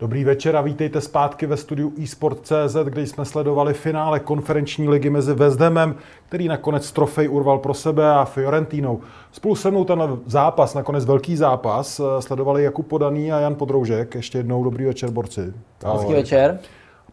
Dobrý večer a vítejte zpátky ve studiu eSport.cz, kde jsme sledovali finále konferenční ligy mezi Vezdemem, který nakonec trofej urval pro sebe a Fiorentinou. Spolu se mnou ten zápas, nakonec velký zápas, sledovali Jakub Podaný a Jan Podroužek. Ještě jednou dobrý večer, borci. Hezký večer.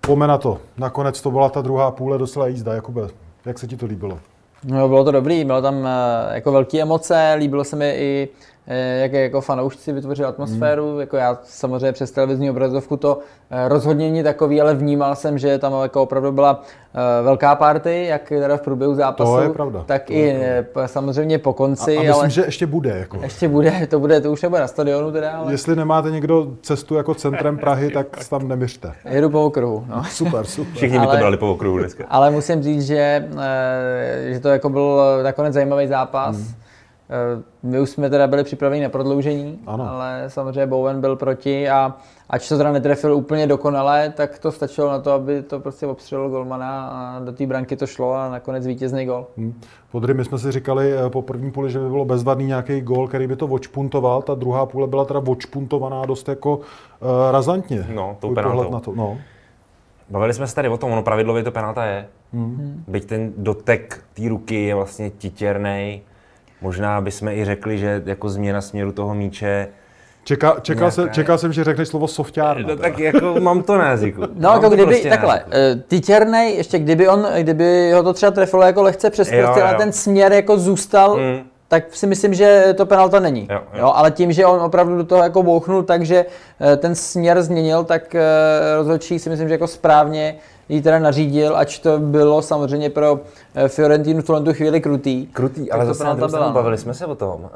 Pome na to. Nakonec to byla ta druhá půle docela jízda. Jakube, jak se ti to líbilo? No, bylo to dobrý, bylo tam eh, jako velké emoce, líbilo se mi i Eh, jak jako fanoušci vytvořili atmosféru. Hmm. Jako já samozřejmě přes televizní obrazovku to eh, rozhodně není takový, ale vnímal jsem, že tam jako opravdu byla eh, velká party, jak teda v průběhu zápasu, to je pravda. tak to i je samozřejmě po konci. A, a myslím, ale že ještě bude. Jako. Ještě bude, to bude, to už nebude na stadionu teda. Ale... Jestli nemáte někdo cestu jako centrem Prahy, tak tam neměřte. Jedu po okruhu. No. Super, super. Všichni by to brali po okruhu dneska. Ale musím říct, že, že to jako byl nakonec zajímavý zápas. Hmm Eh, my už jsme teda byli připraveni na prodloužení, ano. ale samozřejmě Bowen byl proti a ač to teda netrefil úplně dokonale, tak to stačilo na to, aby to prostě obstřelil golmana a do té branky to šlo a nakonec vítězný gol. Hmm. Podry, my jsme si říkali eh, po první půli, že by bylo bezvadný nějaký gol, který by to očpuntoval. Ta druhá půle byla teda očpuntovaná dost jako uh, razantně. No, tou penaltou. Na to. No. Bavili jsme se tady o tom, ono pravidlově to penalta je. Hmm. Byť ten dotek té ruky je vlastně titěrný, Možná bychom i řekli, že jako změna směru toho míče Čeká, čekal, nějaká... jsem, čekal jsem, že řekneš slovo sofťárna. No, tak jako mám to na jazyku. No, jako kdyby, prostě takhle, ty černej, ještě kdyby, on, kdyby ho to třeba trefilo jako lehce přes prsty, ale ten směr jako zůstal, mm. Tak si myslím, že to penalta není. Jo, jo. Jo, ale tím, že on opravdu do toho jako bouchnul, takže uh, ten směr změnil, tak uh, rozhodčí si myslím, že jako správně jí teda nařídil, ač to bylo samozřejmě pro eh, Fiorentinu v tuhle chvíli krutý. Krutý, ale zase na druhou stranu bavili jsme se o tom,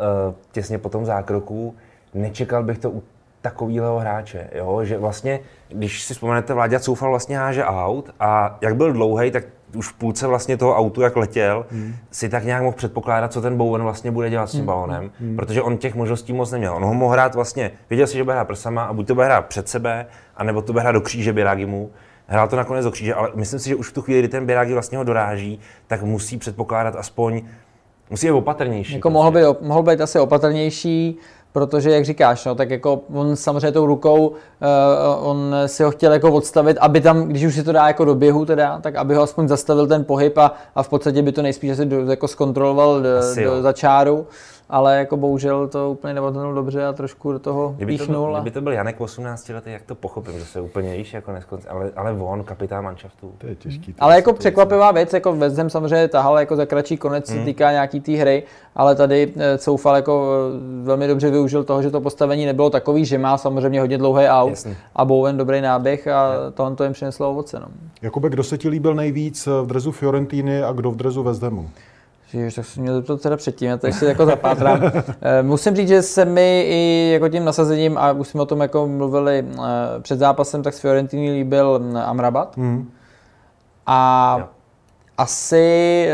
těsně po tom zákroku, nečekal bych to u takového hráče, jo? že vlastně, když si vzpomenete, Vláďa Coufal vlastně háže aut a jak byl dlouhý, tak už v půlce vlastně toho autu, jak letěl, hmm. si tak nějak mohl předpokládat, co ten Bowen vlastně bude dělat s tím hmm. balonem, hmm. protože on těch možností moc neměl. On ho mohl hrát vlastně, věděl si, že bude hrát prsama a buď to bude hrát před sebe, anebo to bude hrát do kříže Biragimu hrál to nakonec do kříže, ale myslím si, že už v tu chvíli, kdy ten Birági vlastně ho doráží, tak musí předpokládat aspoň, musí být opatrnější. Jako prostě. mohl, být, mohl být asi opatrnější, protože, jak říkáš, no, tak jako on samozřejmě tou rukou, uh, on si ho chtěl jako odstavit, aby tam, když už si to dá jako do běhu teda, tak aby ho aspoň zastavil ten pohyb a, a v podstatě by to nejspíš asi do, jako zkontroloval do, do, za čáru ale jako bohužel to úplně nevadnul dobře a trošku do toho kdyby píchnul. To, kdyby to byl Janek 18 letý, jak to pochopím, že se úplně víš, jako neskonc, ale, ale on, kapitán manšaftu. To je těžký. To ale jako překvapivá věc, jako Vezem samozřejmě tahal jako za kratší konec, hmm. se týká nějaký té tý hry, ale tady eh, Coufal jako eh, velmi dobře využil toho, že to postavení nebylo takový, že má samozřejmě hodně dlouhý aut Jasný. a Bowen dobrý náběh a tohle to jim přineslo ovoce. No. Jakube, kdo se ti líbil nejvíc v drezu Fiorentiny a kdo v drezu Vezdemu? Ježiš, tak jsem měl to teda předtím, já to ještě jako zapátrám. Eh, musím říct, že se mi i jako tím nasazením, a už jsme o tom jako mluvili eh, před zápasem, tak s Fiorentini líbil mm, Amrabat. Mm. A jo. asi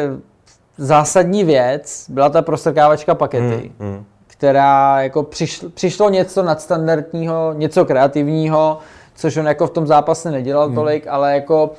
zásadní věc byla ta prostrkávačka pakety, mm. Mm. která jako přišlo, přišlo něco nadstandardního, něco kreativního, což on jako v tom zápase nedělal mm. tolik, ale jako,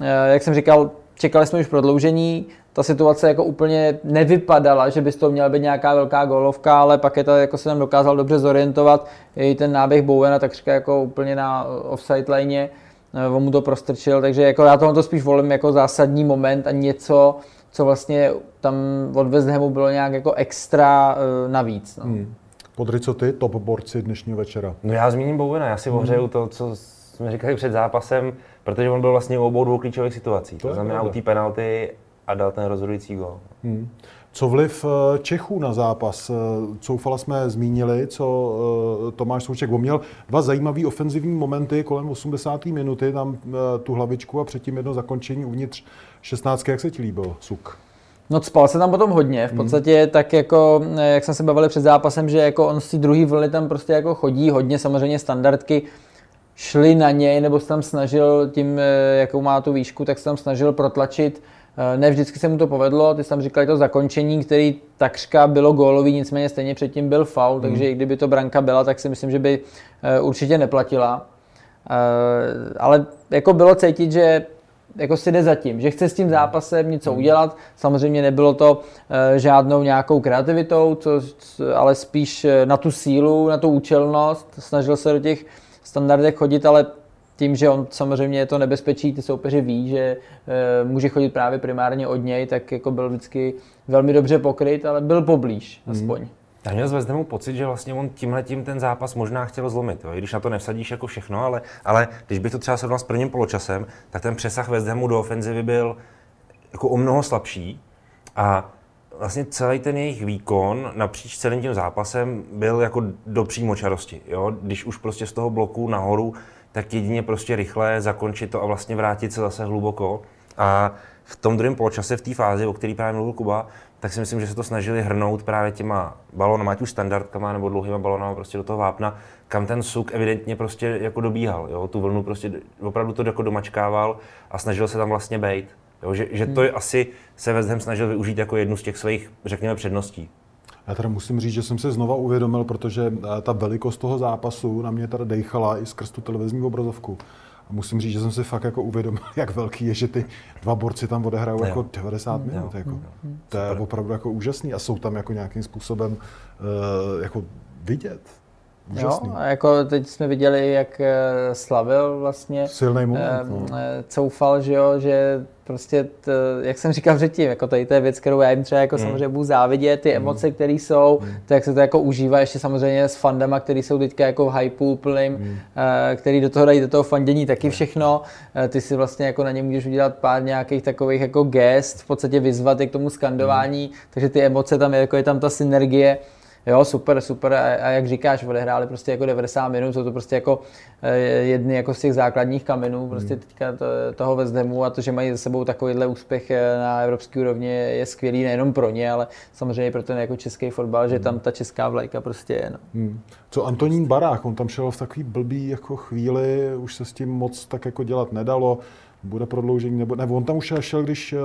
eh, jak jsem říkal, čekali jsme už prodloužení, ta situace jako úplně nevypadala, že by z toho měla být nějaká velká golovka, ale pak je to, jako se tam dokázal dobře zorientovat. I ten náběh Bowena takřka jako úplně na offside line, eh, on mu to prostrčil, takže jako já tohle spíš volím jako zásadní moment a něco, co vlastně tam od West Hamu bylo nějak jako extra uh, navíc. No. Hmm. Podry, co ty, top borci dnešního večera? No já zmíním Bowena, já si hmm. ohřeju to, co jsme říkali před zápasem, protože on byl vlastně u obou dvou klíčových situací. To, to znamená u té penalty a dal ten rozhodující gol. Hmm. Co vliv eh, Čechů na zápas? Eh, Coufala jsme zmínili, co eh, Tomáš Souček měl dva zajímavé ofenzivní momenty kolem 80. minuty, tam tu hlavičku a předtím jedno zakončení uvnitř 16. Jak se ti líbil, Suk? No spal se tam potom hodně, v hmm. podstatě hmm. tak jako, jak jsme se bavili před zápasem, že jako on z té druhé vlny tam prostě jako chodí hodně, samozřejmě standardky šly na něj, nebo se tam snažil tím, jakou má tu výšku, tak se tam snažil protlačit ne vždycky se mu to povedlo, ty jsi tam říkal to zakončení, který takřka bylo gólový, nicméně stejně předtím byl faul, mm. takže i kdyby to branka byla, tak si myslím, že by eh, určitě neplatila. Eh, ale jako bylo cítit, že jako si jde zatím, že chce s tím zápasem něco mm. udělat. Samozřejmě nebylo to žádnou nějakou kreativitou, co, ale spíš na tu sílu, na tu účelnost. Snažil se do těch standardech chodit, ale tím, že on samozřejmě je to nebezpečí, ty soupeři ví, že e, může chodit právě primárně od něj, tak jako byl vždycky velmi dobře pokryt, ale byl poblíž hmm. aspoň. Já měl z mu pocit, že vlastně on tímhle tím ten zápas možná chtěl zlomit, jo? i když na to nevsadíš jako všechno, ale, ale když bych to třeba srovnal s prvním poločasem, tak ten přesah Hamu do ofenzivy byl jako o mnoho slabší a vlastně celý ten jejich výkon napříč celým tím zápasem byl jako do přímočarosti. Jo? Když už prostě z toho bloku nahoru, tak jedině prostě rychle zakončit to a vlastně vrátit se zase hluboko. A v tom druhém poločase, v té fázi, o které právě mluvil Kuba, tak si myslím, že se to snažili hrnout právě těma balonama, ať už standardkama nebo dlouhýma balonama prostě do toho vápna, kam ten suk evidentně prostě jako dobíhal. Jo? Tu vlnu prostě opravdu to jako domačkával a snažil se tam vlastně bejt. Jo? Že, že to je asi se West Ham snažil využít jako jednu z těch svých, řekněme, předností. Já teda musím říct, že jsem se znova uvědomil, protože eh, ta velikost toho zápasu na mě teda dejchala i skrz tu televizní obrazovku. A musím říct, že jsem si fakt jako uvědomil, jak velký je, že ty dva borci tam odehrajou jako 90 jo. minut. Jako. To je opravdu jako úžasný a jsou tam jako nějakým způsobem uh, jako vidět. Úžasný. Jo, a jako teď jsme viděli, jak eh, slavil vlastně. Silný moment. No. Coufal, že jo, že prostě, t, jak jsem říkal předtím, jako tady to je věc, kterou já jim třeba jako mm. samozřejmě budu závidět, ty mm. emoce, které jsou, mm. tak jak se to jako užívá ještě samozřejmě s fandama, který jsou teďka jako v hypeu plným, mm. který do toho dají do toho fandění taky všechno. Ty si vlastně jako na ně můžeš udělat pár nějakých takových jako gest, v podstatě vyzvat je k tomu skandování, mm. takže ty emoce tam, jako je tam ta synergie. Jo, super, super. A, a jak říkáš, odehráli prostě jako 90 minut, jsou to prostě jako eh, jedny jako z těch základních kamenů prostě hmm. teďka to, toho Hamu a to, že mají za sebou takovýhle úspěch eh, na evropské úrovni je skvělý nejenom pro ně, ale samozřejmě pro ten jako český fotbal, že tam ta česká vlajka prostě je. No. Hmm. Co Antonín Barák, on tam šel v takový blbý jako chvíli, už se s tím moc tak jako dělat nedalo bude prodloužení, nebo ne, on tam už šel, když, uh,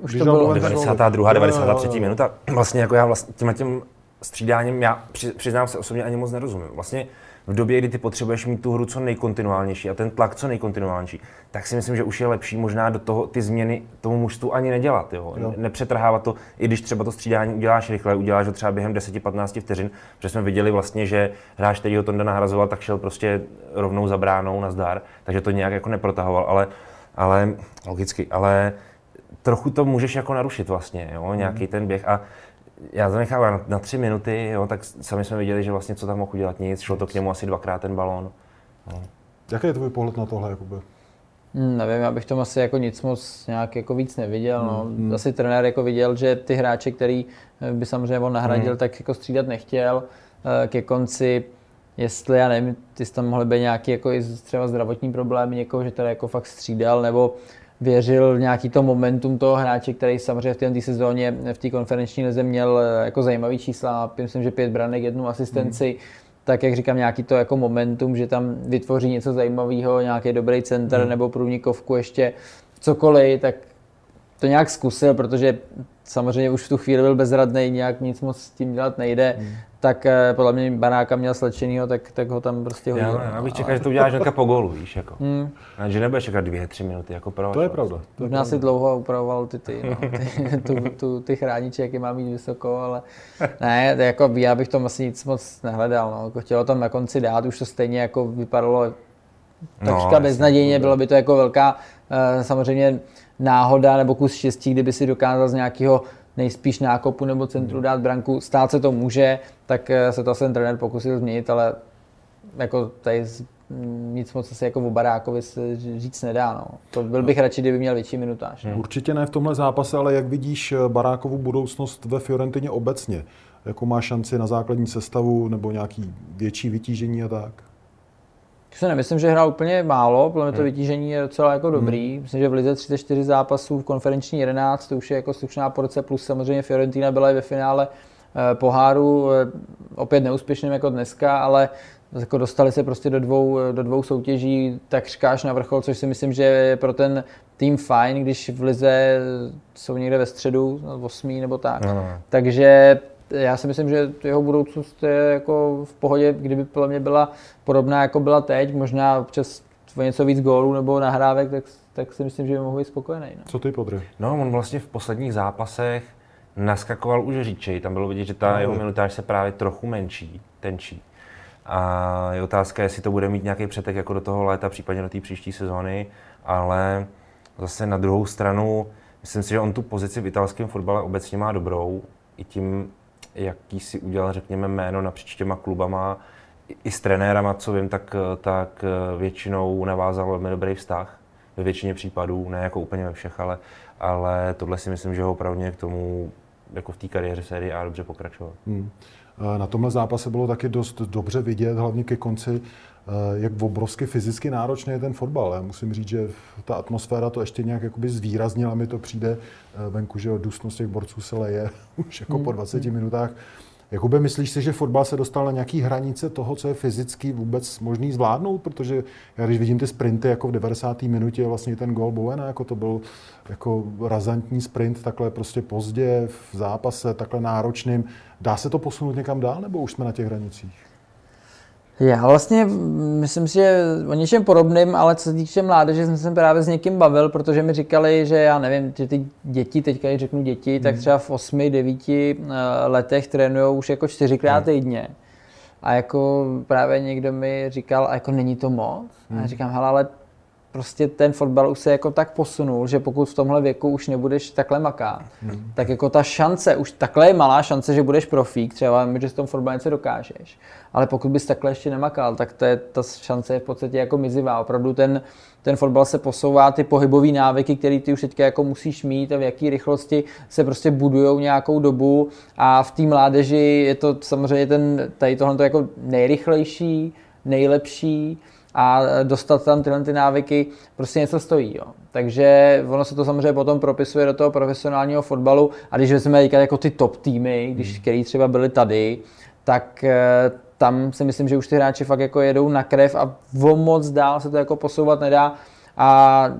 už když to bylo 92. 93. minuta. Vlastně jako já vlastně tím, tím střídáním, já přiznám se osobně ani moc nerozumím. Vlastně v době, kdy ty potřebuješ mít tu hru co nejkontinuálnější a ten tlak co nejkontinuálnější, tak si myslím, že už je lepší možná do toho ty změny tomu mužstvu ani nedělat. Jo? Jo. Nepřetrhávat to, i když třeba to střídání uděláš rychle, uděláš ho třeba během 10-15 vteřin, protože jsme viděli vlastně, že hráč, který ho Tonda nahrazoval, tak šel prostě rovnou za bránou na zdar, takže to nějak jako neprotahoval, ale, ale logicky, ale trochu to můžeš jako narušit vlastně, jo? nějaký ten běh a já to nechávám na, na tři minuty, jo, tak sami jsme viděli, že vlastně co tam mohl udělat nic, šlo to k němu asi dvakrát ten balón. No. Jaký je tvůj pohled na tohle, Jakube? Hmm, nevím, já bych tom asi jako nic moc nějak jako víc neviděl. No. Hmm. Asi trenér jako viděl, že ty hráče, který eh, by samozřejmě on nahradil, hmm. tak jako střídat nechtěl. Eh, ke konci, jestli, já nevím, ty tam mohly být nějaký jako i třeba zdravotní problémy někoho, že teda jako fakt střídal, nebo věřil v nějaký to momentum toho hráče, který samozřejmě v té sezóně v té konferenční lize měl eh, jako zajímavý čísla, myslím, že pět branek, jednu asistenci, hmm. tak jak říkám, nějaký to jako momentum, že tam vytvoří něco zajímavého, nějaký dobrý center hmm. nebo průnikovku ještě cokoliv, tak to nějak zkusil, protože samozřejmě už v tu chvíli byl bezradný, nějak nic moc s tím dělat nejde. Hmm tak eh, podle mě Banáka měl slečenýho, tak, tak ho tam prostě hodil. Já, já bych čekal, že to uděláš hnedka po gólu, víš, jako. Hmm. A že nebudeš čekat dvě, tři minuty, jako pro To je pravda. To Možná si dlouho upravoval ty, ty, no, ty, tu, tu, ty chrániče, jak je má mít vysoko, ale ne, jako já bych tom asi nic moc nehledal, no. Jako chtělo tam na konci dát, už to stejně jako vypadalo takřka no, beznadějně, bylo by to jako velká uh, samozřejmě náhoda nebo kus štěstí, kdyby si dokázal z nějakého nejspíš nákopu nebo centru hmm. dát branku. Stát se to může, tak eh, se to ten trenér pokusil změnit, ale jako tady nic moc asi jako o Barákovi se říct nedá. No. To byl bych radši, kdyby měl větší minutáž. Hmm. Určitě ne v tomhle zápase, ale jak vidíš eh, Barákovu budoucnost ve Fiorentině obecně? Jako má šanci na základní sestavu nebo nějaký větší vytížení a tak? Se nemyslím, že hrál úplně málo, podle mě to hmm. vytížení je docela jako dobrý. Hmm. Myslím, že v Lize 34 zápasů, v konferenční 11, to už je jako slušná porce, plus samozřejmě Fiorentina byla i ve finále eh, poháru, eh, opět neúspěšným jako dneska, ale jako dostali se prostě do dvou, do dvou soutěží tak říkáš na vrchol, což si myslím, že je pro ten tým fajn, když v Lize jsou někde ve středu, v osmý nebo tak. No, no. Takže já si myslím, že jeho budoucnost je jako v pohodě, kdyby podle mě byla podobná, jako byla teď, možná občas o něco víc gólů nebo nahrávek, tak, tak si myslím, že by mohl být spokojený. No. Co ty, Podry? No, on vlastně v posledních zápasech naskakoval už říčej, tam bylo vidět, že ta no, jeho minutáž se právě trochu menší, tenčí. A je otázka, jestli to bude mít nějaký přetek jako do toho léta, případně do té příští sezóny, ale zase na druhou stranu, myslím si, že on tu pozici v italském fotbale obecně má dobrou, i tím, jaký si udělal, řekněme, jméno napříč těma klubama, i s trenérama, co vím, tak, tak většinou navázal velmi dobrý vztah ve většině případů, ne jako úplně ve všech, ale, ale tohle si myslím, že ho opravdu k tomu jako v té kariéře série A dobře pokračovat. Hmm. Na tomhle zápase bylo taky dost dobře vidět, hlavně ke konci, eh, jak obrovsky fyzicky náročný je ten fotbal. Já musím říct, že ta atmosféra to ještě nějak jakoby zvýraznila, mi to přijde eh, venku, že dusnost těch borců se leje už jako po 20 hmm. minutách. Jakoby myslíš si, že fotbal se dostal na nějaký hranice toho, co je fyzicky vůbec možný zvládnout? Protože já když vidím ty sprinty jako v 90. minutě, vlastně ten gol Bowena, jako to byl jako razantní sprint takhle prostě pozdě v zápase, takhle náročným. Dá se to posunout někam dál, nebo už jsme na těch hranicích? Já vlastně myslím si, že o něčem podobným, ale co se týče mládeže, jsem se právě s někým bavil, protože mi říkali, že já nevím, že ty děti, teďka když řeknu děti, hmm. tak třeba v 8, 9 eh, letech trénují už jako čtyřikrát hmm. týdně. A jako právě někdo mi říkal, a jako není to moc. Hmm. A já hmm. říkám, hele, ale prostě ten fotbal už se jako tak posunul, že pokud v tomhle věku už nebudeš takhle makat, hmm. tak jako ta šance, už takhle je malá šance, že budeš profík, třeba že v tom fotbale něco dokážeš. Ale pokud bys takhle ještě nemakal, tak to je, ta šance je v podstatě jako mizivá. Opravdu ten, ten fotbal se posouvá, ty pohybové návyky, které ty už teďka jako musíš mít a v jaký rychlosti se prostě budují nějakou dobu a v té mládeži je to samozřejmě ten, tady tohle jako nejrychlejší, nejlepší, a dostat tam tyhle ty návyky prostě něco stojí. Jo. Takže ono se to samozřejmě potom propisuje do toho profesionálního fotbalu a když vezmeme jako ty top týmy, když, hmm. který třeba byli tady, tak eh, tam si myslím, že už ty hráči fakt jako jedou na krev a o moc dál se to jako posouvat nedá. A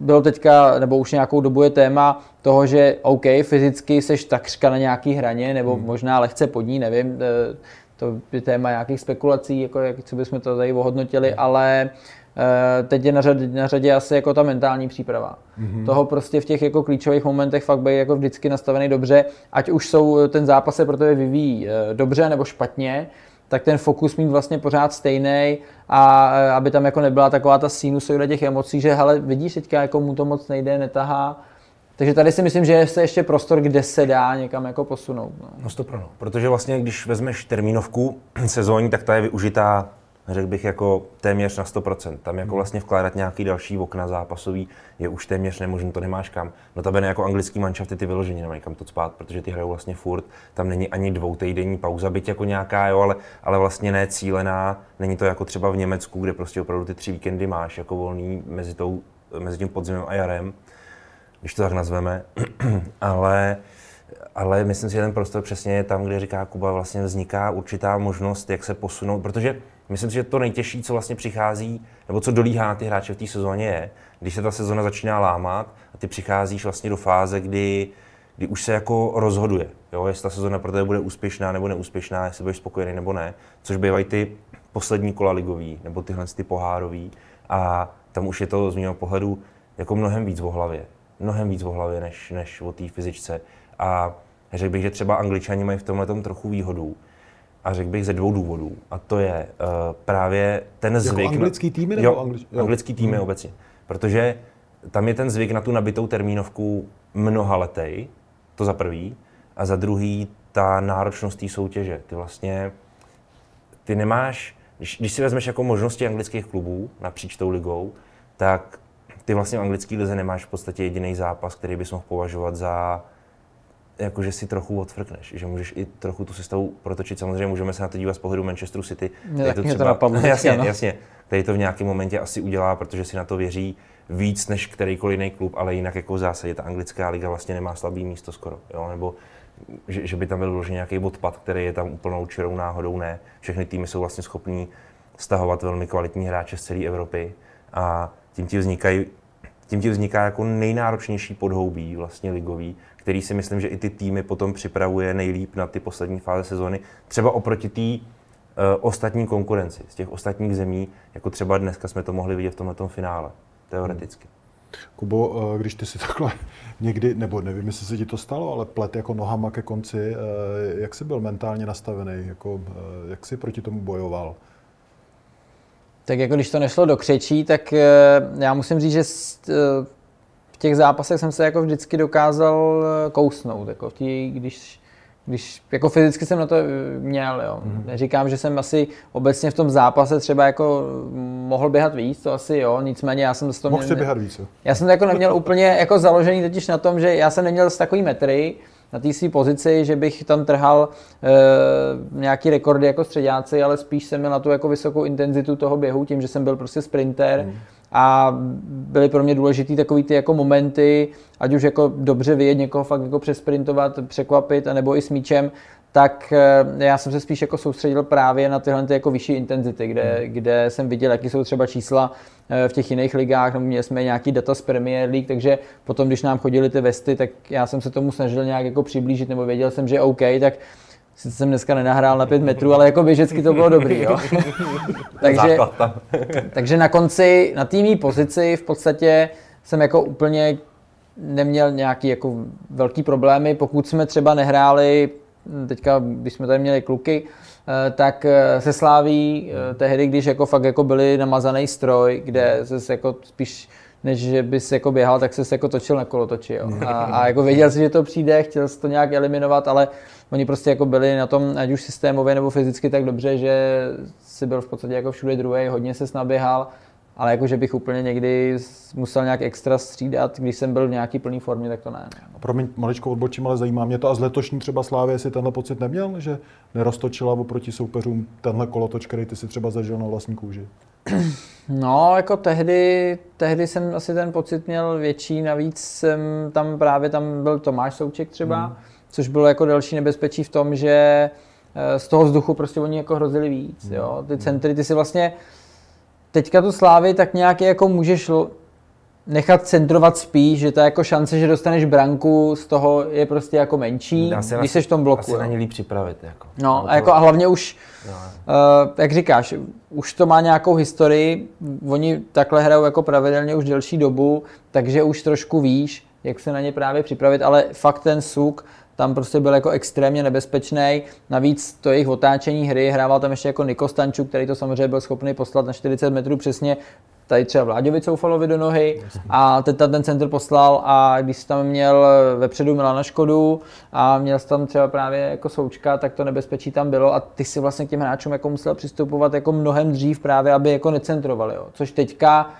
bylo teďka, nebo už nějakou dobu je téma toho, že OK, fyzicky seš takřka na nějaký hraně, nebo hmm. možná lehce pod ní, nevím, eh, to je téma nějakých spekulací, jako jak, co bychom to tady ohodnotili, ale uh, teď je na řadě, na řadě asi jako ta mentální příprava. Mm-hmm. Toho prostě v těch jako klíčových momentech fakt být jako vždycky nastavený dobře, ať už jsou ten zápas se pro tebe vyvíjí uh, dobře nebo špatně, tak ten fokus mít vlastně pořád stejný a aby tam jako nebyla taková ta sinusoida těch emocí, že hele, vidíš teďka jako mu to moc nejde, netahá, takže tady si myslím, že je ještě prostor, kde se dá někam jako posunout. No, no to pro no. Protože vlastně, když vezmeš termínovku sezóní, tak ta je využitá řekl bych jako téměř na 100%. Tam jako hmm. vlastně vkládat nějaký další okna zápasový je už téměř nemožné, to nemáš kam. No to jako anglický manšafty ty vyloženě nemají kam to spát, protože ty hrajou vlastně furt, tam není ani dvou týdenní pauza, byť jako nějaká, jo, ale, ale vlastně ne cílená, není to jako třeba v Německu, kde prostě opravdu ty tři víkendy máš jako volný mezi, tou, mezi tím podzimem a jarem když to tak nazveme, ale, ale myslím si, že ten prostor přesně je tam, kde říká Kuba, vlastně vzniká určitá možnost, jak se posunout, protože myslím si, že to nejtěžší, co vlastně přichází, nebo co dolíhá na ty hráče v té sezóně je, když se ta sezóna začíná lámat a ty přicházíš vlastně do fáze, kdy, kdy už se jako rozhoduje, jo, jestli ta sezóna pro tebe bude úspěšná nebo neúspěšná, jestli budeš spokojený nebo ne, což bývají ty poslední kola ligový, nebo tyhle ty pohárový a tam už je to z mého pohledu jako mnohem víc v hlavě mnohem víc v hlavě než, než o té fyzičce. A řekl bych, že třeba angličani mají v tomhle trochu výhodu. A řekl bych ze dvou důvodů. A to je uh, právě ten jako zvyk... Jako anglický týmy nebo jo, angli... jo. anglický týmy hmm. obecně. Protože tam je ten zvyk na tu nabitou termínovku mnoha letej, to za prvý. A za druhý ta náročnost té soutěže. Ty vlastně, ty nemáš, když, když si vezmeš jako možnosti anglických klubů napříč tou ligou, tak ty vlastně v anglické lize nemáš v podstatě jediný zápas, který bys mohl považovat za jako, že si trochu odfrkneš, že můžeš i trochu tu sestavu protočit. Samozřejmě můžeme se na to dívat z pohledu Manchesteru City. Mě to, třeba, to napadlo. jasně, no. jasně. Tady to v nějakém momentě asi udělá, protože si na to věří víc než kterýkoliv jiný klub, ale jinak jako v zásadě ta anglická liga vlastně nemá slabý místo skoro. Jo? Nebo že, že, by tam byl vložen nějaký odpad, který je tam úplnou čirou náhodou, ne. Všechny týmy jsou vlastně schopní stahovat velmi kvalitní hráče z celé Evropy a tím ti vznikají tím ti vzniká jako nejnáročnější podhoubí vlastně ligový, který si myslím, že i ty týmy potom připravuje nejlíp na ty poslední fáze sezóny, třeba oproti té uh, ostatní konkurenci z těch ostatních zemí, jako třeba dneska jsme to mohli vidět v tomto finále, teoreticky. Kubo, když ty si takhle někdy, nebo nevím, jestli se ti to stalo, ale plet jako nohama ke konci, jak jsi byl mentálně nastavený, jako, jak jsi proti tomu bojoval? Tak jako když to nešlo do křečí, tak já musím říct, že v těch zápasech jsem se jako vždycky dokázal kousnout. Jako tý, když když jako fyzicky jsem na to měl, jo. Mm-hmm. Neříkám, že jsem asi obecně v tom zápase třeba jako mohl běhat víc, to asi jo, nicméně já jsem to Mohl si běhat víc, jo. Já jsem to jako neměl úplně jako založený totiž na tom, že já jsem neměl z takový metry na té své pozici, že bych tam trhal e, nějaký rekordy jako středáci, ale spíš jsem měl na tu jako vysokou intenzitu toho běhu, tím, že jsem byl prostě sprinter. Mm a byly pro mě důležité takový ty jako momenty, ať už jako dobře vyjet někoho fakt jako přesprintovat, překvapit, nebo i s míčem, tak eh, já jsem se spíš jako soustředil právě na tyhle ty jako vyšší intenzity, kde, hmm. kde jsem viděl, jaký jsou třeba čísla eh, v těch jiných ligách, nebo měli jsme nějaký data z Premier League, takže potom, když nám chodili ty vesty, tak já jsem se tomu snažil nějak jako přiblížit, nebo věděl jsem, že OK, tak Sice jsem dneska nenahrál na pět metrů, ale jako běžecky to bylo dobrý, jo. takže, takže na konci, na týmní pozici v podstatě jsem jako úplně neměl nějaký jako velký problémy, pokud jsme třeba nehráli, teďka, když jsme tady měli kluky, eh, tak eh, se sláví eh, tehdy, když jako fakt jako byli namazaný stroj, kde se jako spíš než že bys jako běhal, tak se jako točil na kolotoči. Jo. A, a jako věděl si, že to přijde, chtěl si to nějak eliminovat, ale oni prostě jako byli na tom, ať už systémově nebo fyzicky tak dobře, že si byl v podstatě jako všude druhý, hodně se snaběhal, ale jako, že bych úplně někdy musel nějak extra střídat, když jsem byl v nějaký plný formě, tak to ne. No. Promiň, maličko odbočím, ale zajímá mě to. A z letošní třeba Slávě si tenhle pocit neměl, že neroztočila oproti soupeřům tenhle kolotoč, který ty si třeba zažil na vlastní kůži? No, jako tehdy, tehdy jsem asi ten pocit měl větší, navíc jsem tam právě tam byl Tomáš Souček třeba, hmm což bylo jako další nebezpečí v tom, že eh, z toho vzduchu prostě oni jako hrozili víc. Jo? Ty centry, ty si vlastně teďka tu slávy tak nějak jako můžeš nechat centrovat spíš, že ta jako šance, že dostaneš branku z toho je prostě jako menší, asi když jsi v tom bloku. Asi na ně líp připravit. Jako. No, a, jako, a hlavně už, no. uh, jak říkáš, už to má nějakou historii, oni takhle hrajou jako pravidelně už delší dobu, takže už trošku víš, jak se na ně právě připravit, ale fakt ten suk tam prostě byl jako extrémně nebezpečný. Navíc to jejich otáčení hry hrával tam ještě jako Niko Stančuk, který to samozřejmě byl schopný poslat na 40 metrů přesně tady třeba Vláďovi Coufalovi do nohy a teď ten center poslal a když tam měl vepředu Milana Škodu a měl tam třeba právě jako Součka, tak to nebezpečí tam bylo a ty si vlastně k těm hráčům jako musel přistupovat jako mnohem dřív právě, aby jako necentrovali, jo. což teďka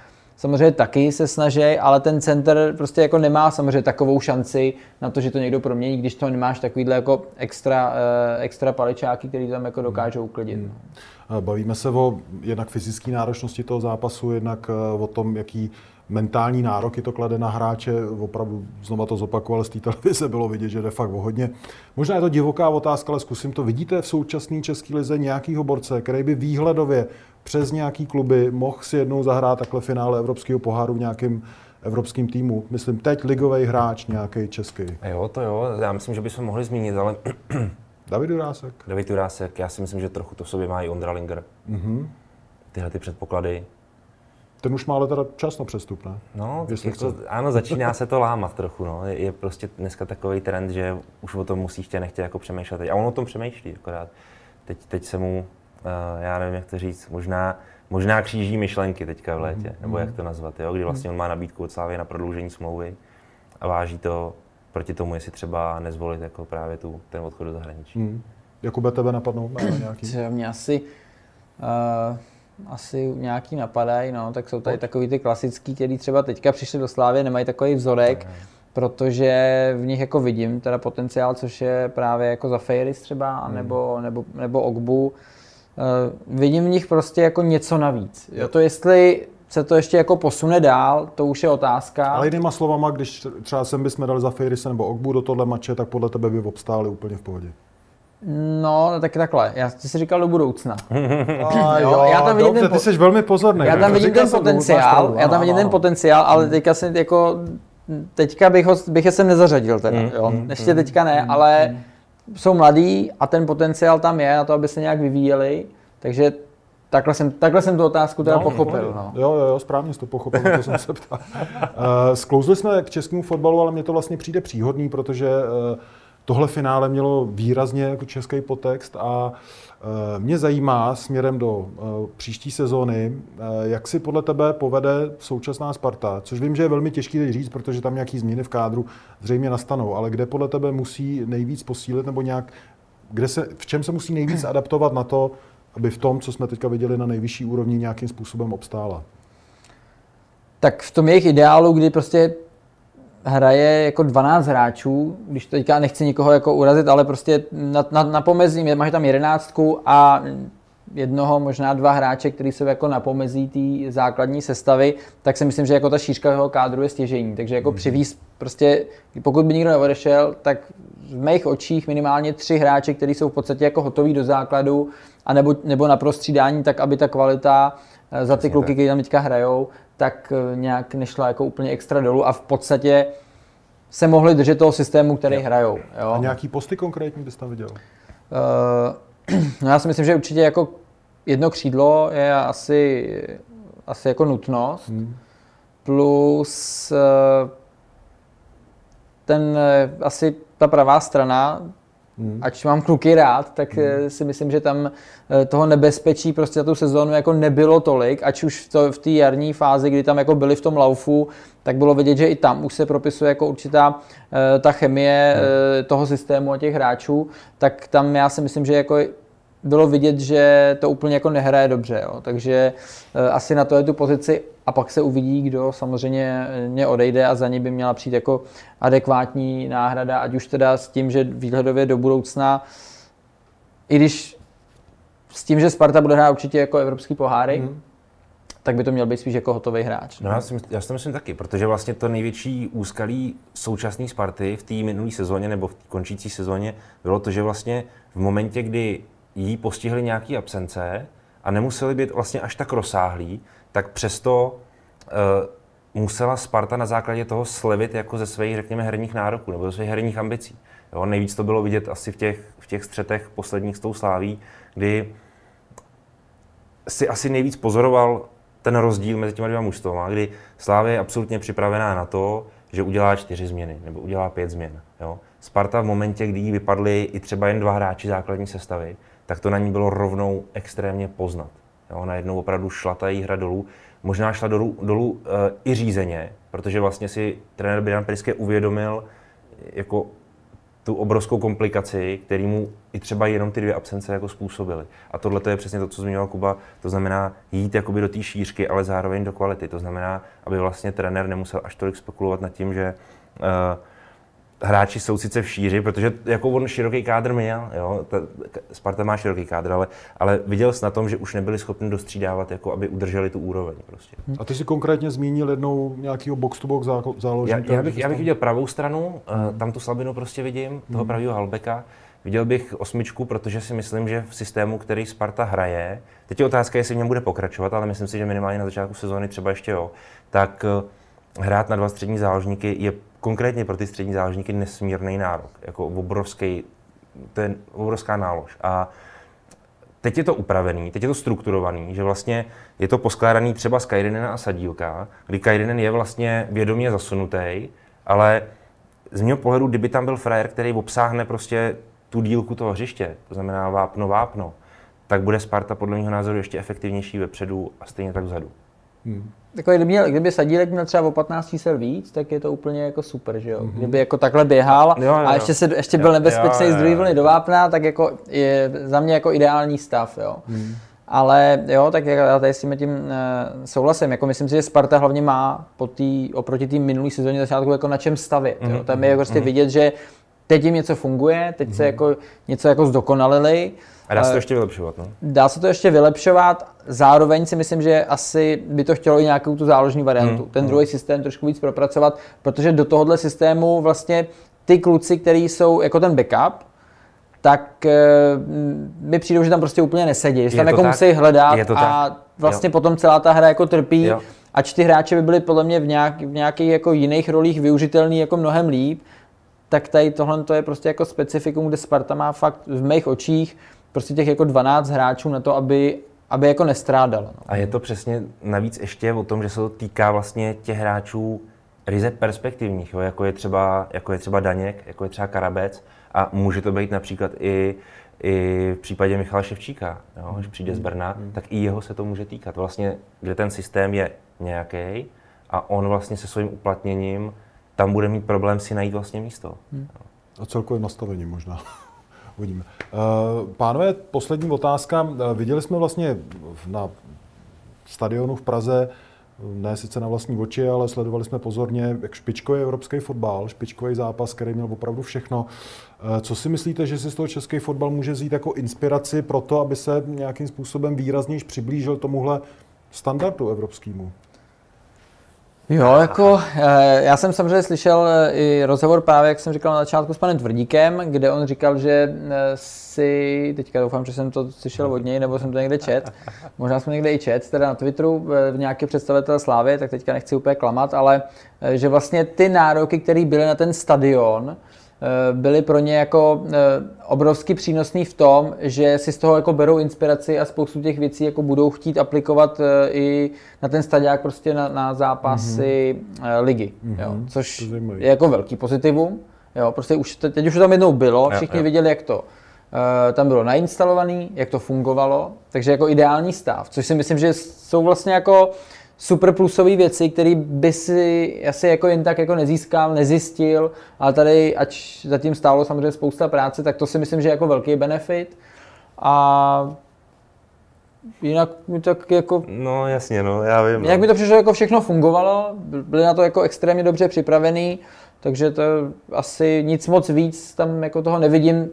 samozřejmě taky se snaží, ale ten center prostě jako nemá samozřejmě takovou šanci na to, že to někdo promění, když to nemáš takovýhle jako extra, eh, extra paličáky, který tam jako dokážou uklidit. Hmm. Bavíme se o jednak fyzické náročnosti toho zápasu, jednak eh, o tom, jaký mentální nároky to klade na hráče. Opravdu znova to zopakoval z té televize, bylo vidět, že jde fakt o hodně. Možná je to divoká otázka, ale zkusím to. Vidíte v současné české lize nějakýho borce, který by výhledově přes nějaký kluby mohl si jednou zahrát takhle finále Evropského poháru v nějakém evropským týmu. Myslím, teď ligový hráč nějaký český. Jo, to jo. Já myslím, že bychom mohli zmínit, ale... David Jurásek. David Jurásek, já si myslím, že trochu to v sobě má i Ondra Linger. Mm-hmm. Tyhle ty předpoklady. Ten už má ale teda čas na přestup, ne? No, jako, ano, začíná se to lámat trochu. No. Je, je prostě dneska takový trend, že už o tom musí chtě nechtě jako přemýšlet. A on o tom přemýšlí akorát. Teď, teď se mu Eh, já nevím, jak to říct, možná, možná kříží myšlenky teďka v létě, mm-hmm. nebo jak to nazvat, jo? kdy vlastně on má nabídku od Slávy na prodloužení smlouvy a váží to proti tomu, jestli třeba nezvolit jako právě tu, ten odchod do zahraničí. Mm. Jakube, tebe napadnou nějaký? Mě asi, uh, asi nějaký napadají, no, tak jsou tady takový ty klasický, který třeba teďka přišli do Slávy, nemají takový vzorek, ne. protože v nich jako vidím teda potenciál, což je právě jako za Fairis třeba, mm. nebo, nebo, nebo Ogbu, Uh, vidím v nich prostě jako něco navíc. Jo, to jestli se to ještě jako posune dál, to už je otázka. Ale jinýma slovama, když třeba sem bychom dali za Fejrise nebo Ogbu do tohle mače, tak podle tebe by obstáli úplně v pohodě. No, tak takhle. Já ty jsi říkal do budoucna. A, jo, já tam vidím dobře, ten, ty jsi velmi pozorný. Já tam vidím ten potenciál, já tam vidím ten potenciál, ale teďka si jako, teďka bych, ho, bych je sem nezařadil teda, mm, jo. Mm, Ještě teďka ne, mm, ale mm jsou mladí a ten potenciál tam je na to, aby se nějak vyvíjeli, takže Takhle jsem, takhle jsem tu otázku teda no, pochopil. No. Jo, jo, jo, správně jsi to pochopil, to jsem se ptal. Uh, sklouzli jsme k českému fotbalu, ale mně to vlastně přijde příhodný, protože uh, tohle finále mělo výrazně jako český potext a eh, mě zajímá směrem do eh, příští sezóny, eh, jak si podle tebe povede současná Sparta, což vím, že je velmi těžký teď říct, protože tam nějaký změny v kádru zřejmě nastanou, ale kde podle tebe musí nejvíc posílit nebo nějak, kde se, v čem se musí nejvíc adaptovat na to, aby v tom, co jsme teďka viděli na nejvyšší úrovni, nějakým způsobem obstála? Tak v tom jejich ideálu, kdy prostě hraje jako 12 hráčů, když teďka nechci nikoho jako urazit, ale prostě na, na, na pomezí, máš tam jedenáctku a jednoho, možná dva hráče, kteří jsou jako na pomezí té základní sestavy, tak si myslím, že jako ta šířka toho kádru je stěžení. Takže jako mm. přivíz prostě, pokud by nikdo neodešel, tak v mých očích minimálně tři hráče, kteří jsou v podstatě jako hotoví do základu, a nebo, nebo na prostřídání, tak aby ta kvalita za ty kluky, kteří tam teďka hrajou, tak eh, nějak nešla jako úplně extra dolů a v podstatě se mohli držet toho systému, který jo. hrajou. Jo. A nějaký posty konkrétní bys tam viděl? Uh, no já si myslím, že určitě jako jedno křídlo je asi, asi jako nutnost. Hmm. Plus uh, ten asi ta pravá strana, Hmm. Ač mám kluky rád, tak hmm. si myslím, že tam eh, toho nebezpečí prostě za tu sezónu jako nebylo tolik, ať už v, to, v té jarní fázi, kdy tam jako byli v tom laufu, tak bylo vidět, že i tam už se propisuje jako určitá uh, ta chemie hmm. toho systému a těch hráčů, tak tam já si myslím, že jako bylo vidět, že to úplně jako nehraje dobře, jo. takže uh, asi na to je tu pozici a pak se uvidí, kdo samozřejmě mě odejde a za ní by měla přijít jako adekvátní náhrada, ať už teda s tím, že výhledově do budoucna, i když s tím, že Sparta bude hrát určitě jako evropský poháry, mm. tak by to měl být spíš jako hotový hráč. No, já, si, já si to myslím taky, protože vlastně to největší úskalí současné Sparty v té minulé sezóně nebo v končící sezóně bylo to, že vlastně v momentě, kdy jí postihly nějaké absence a nemuseli být vlastně až tak rozsáhlí, tak přesto uh, musela Sparta na základě toho slevit jako ze svých, řekněme, herních nároků nebo ze svých herních ambicí. Jo, nejvíc to bylo vidět asi v těch, v těch střetech posledních s tou sláví, kdy si asi nejvíc pozoroval ten rozdíl mezi těma dvěma mužstvama, kdy Slávě je absolutně připravená na to, že udělá čtyři změny nebo udělá pět změn. Jo. Sparta v momentě, kdy jí vypadly i třeba jen dva hráči základní sestavy, tak to na ní bylo rovnou extrémně poznat. Jo, najednou opravdu šla ta hra dolů. Možná šla dolů, dolů uh, i řízeně, protože vlastně si trenér Bidan Priske uvědomil jako tu obrovskou komplikaci, který mu i třeba jenom ty dvě absence jako způsobily. A tohle to je přesně to, co zmiňoval Kuba, to znamená jít jakoby do té šířky, ale zároveň do kvality. To znamená, aby vlastně trenér nemusel až tolik spekulovat nad tím, že uh, hráči jsou sice v šíři, protože jako on široký kádr měl, jo, ta, Sparta má široký kádr, ale, ale viděl jsi na tom, že už nebyli schopni dostřídávat, jako aby udrželi tu úroveň. Prostě. A ty si konkrétně zmínil jednou nějakého box-to-box záložníka? Já, já, bych, já bych viděl pravou stranu, hmm. tam tu slabinu prostě vidím, toho hmm. pravého halbeka. Viděl bych osmičku, protože si myslím, že v systému, který Sparta hraje, teď je otázka, jestli v něm bude pokračovat, ale myslím si, že minimálně na začátku sezóny třeba ještě jo, tak eh, hrát na dva střední záložníky je konkrétně pro ty střední záložníky nesmírný nárok, jako obrovský, to je obrovská nálož. A teď je to upravený, teď je to strukturovaný, že vlastně je to poskládaný třeba z Kajrinena a Sadílka, kdy Kajrinen je vlastně vědomě zasunutý, ale z mého pohledu, kdyby tam byl frajer, který obsáhne prostě tu dílku toho hřiště, to znamená vápno, vápno, tak bude Sparta podle mého názoru ještě efektivnější vepředu a stejně tak vzadu. Hmm. Jako kdyby, měl, kdyby Sadílek měl třeba o 15 čísel víc, tak je to úplně jako super, že jo? Mm-hmm. Kdyby jako takhle běhal jo, jo, a ještě, se, ještě byl nebezpečný z druhé vlny do vápna, tak jako je za mě jako ideální stav, jo. Mm. Ale jo, tak já tady s tím, tím uh, souhlasím. Jako myslím si, že Sparta hlavně má po tý, oproti té minulý sezóně začátku jako na čem stavit. Mm-hmm. Jo? Mhm, Tam je jako prostě mm-hmm. vidět, že teď jim něco funguje, teď mm-hmm. se mhm. jako něco jako zdokonalili a dá se to ještě vylepšovat, no? Dá se to ještě vylepšovat, zároveň si myslím, že asi by to chtělo i nějakou tu záložní variantu. Hmm. Ten hmm. druhý systém trošku víc propracovat, protože do tohohle systému vlastně ty kluci, kteří jsou jako ten backup, tak e, mi přijde, že tam prostě úplně nesedí, že tam jako musí hledat a vlastně jo. potom celá ta hra jako trpí. Jo. Ač ty hráči by byli podle mě v, nějak, v nějakých jako jiných rolích využitelný jako mnohem líp, tak tady tohle to je prostě jako specifikum, kde Sparta má fakt v mých očích prostě těch jako 12 hráčů na to, aby aby jako nestrádala. No. A je to přesně navíc ještě o tom, že se to týká vlastně těch hráčů ryze perspektivních, jo, jako, je třeba, jako je třeba Daněk, jako je třeba Karabec a může to být například i, i v případě Michala Ševčíka, jo, když přijde z Brna, tak i jeho se to může týkat. Vlastně, kde ten systém je nějaký a on vlastně se svým uplatněním tam bude mít problém si najít vlastně místo. Hmm. A celkovým nastavením možná. Uvidíme. Eh, pánové, poslední otázka. Eh, viděli jsme vlastně na stadionu v Praze, ne sice na vlastní oči, ale sledovali jsme pozorně, jak špičkový evropský fotbal, špičkový zápas, který měl opravdu všechno. Eh, co si myslíte, že si z toho český fotbal může vzít jako inspiraci pro to, aby se nějakým způsobem výrazněji přiblížil tomuhle standardu evropskému? Jo, jako eh, já jsem samozřejmě slyšel eh, i rozhovor právě, jak jsem říkal na začátku s panem Tvrdíkem, kde on říkal, že eh, si, teďka doufám, že jsem to slyšel od něj, nebo jsem to někde čet, možná jsem někde i čet, teda na Twitteru v nějaký představitel Slávy, tak teďka nechci úplně klamat, ale že vlastně ty nároky, které byly na ten stadion, byly pro ně jako eh, obrovsky přínosný v tom, že si z toho jako berou inspiraci a spoustu těch věcí jako budou chtít aplikovat eh, i na ten stadiák prostě na, na zápasy mm-hmm. ligy, mm-hmm. jo, což je jako velký pozitivum. Jo, prostě už, teď už to tam jednou bylo, všichni jo, jo. viděli, jak to tam bylo nainstalované, jak to fungovalo, takže jako ideální stav, což si myslím, že jsou vlastně jako super plusové věci, které by si asi jako jen tak jako nezískal, nezjistil, ale tady, ať zatím stálo samozřejmě spousta práce, tak to si myslím, že je jako velký benefit. A jinak mi tak jako... No jasně, no, já vím. Jak no. mi to přišlo, jako všechno fungovalo, byli na to jako extrémně dobře připravený, takže to asi nic moc víc tam jako toho nevidím,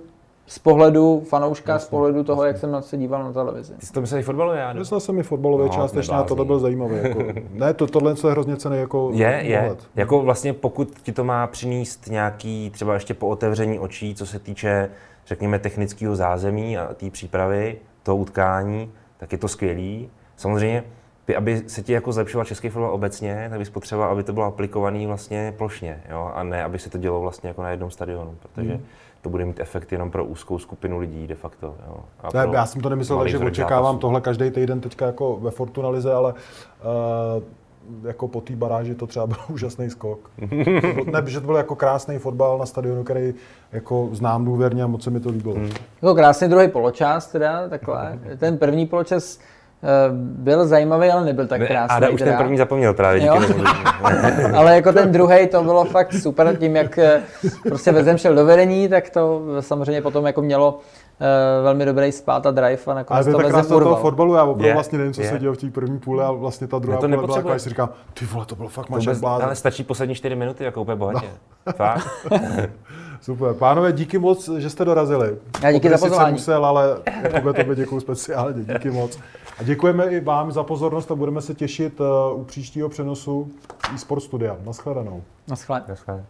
z pohledu fanouška, jasně, z pohledu toho, jasně. jak jsem na se díval na televizi. Ty jsi to myslel i fotbalově, já Myslel jsem i fotbalově no, částečně a tohle byl zajímavý. Jako, ne, to, tohle je hrozně cený jako Je, je. Pohled. Jako vlastně pokud ti to má přinést nějaký, třeba ještě po otevření očí, co se týče, řekněme, technického zázemí a té přípravy, toho utkání, tak je to skvělý. Samozřejmě, ty, aby se ti jako zlepšoval český fotbal obecně, tak bys potřeboval, aby to bylo aplikované vlastně plošně, jo? a ne, aby se to dělo vlastně jako na jednom stadionu, protože hmm to bude mít efekt jenom pro úzkou skupinu lidí de facto. Jo. A ne, já jsem to nemyslel, že očekávám zápasů. tohle každý týden teďka jako ve Fortuna Lize, ale uh, jako po té baráži to třeba byl úžasný skok. ne, že to byl jako krásný fotbal na stadionu, který jako znám důvěrně a moc se mi to líbilo. Hmm. Jako krásný druhý poločas teda, takhle. Ten první poločas byl zajímavý, ale nebyl tak krásný. A už ten první zapomněl právě, díky Ale jako ten druhý to bylo fakt super, tím jak eh, prostě Vezem šel do vedení, tak to samozřejmě potom jako mělo uh, velmi dobrý spát a drive a nakonec Ale to Vezem toho fotbalu, já opravdu yeah. vlastně nevím, co yeah. se dělo v té první půle a vlastně ta druhá půle byla taková, si říkám, ty vole, to bylo fakt maček. Ale stačí poslední čtyři minuty, jako úplně bohatě. No. Fakt. Super. Pánové, díky moc, že jste dorazili. Já díky Pokud za pozvání. musel, ale Jakube, tobě děkuji speciálně. Díky moc. A děkujeme i vám za pozornost a budeme se těšit uh, u příštího přenosu eSport Studia. Naschledanou. Naschledanou.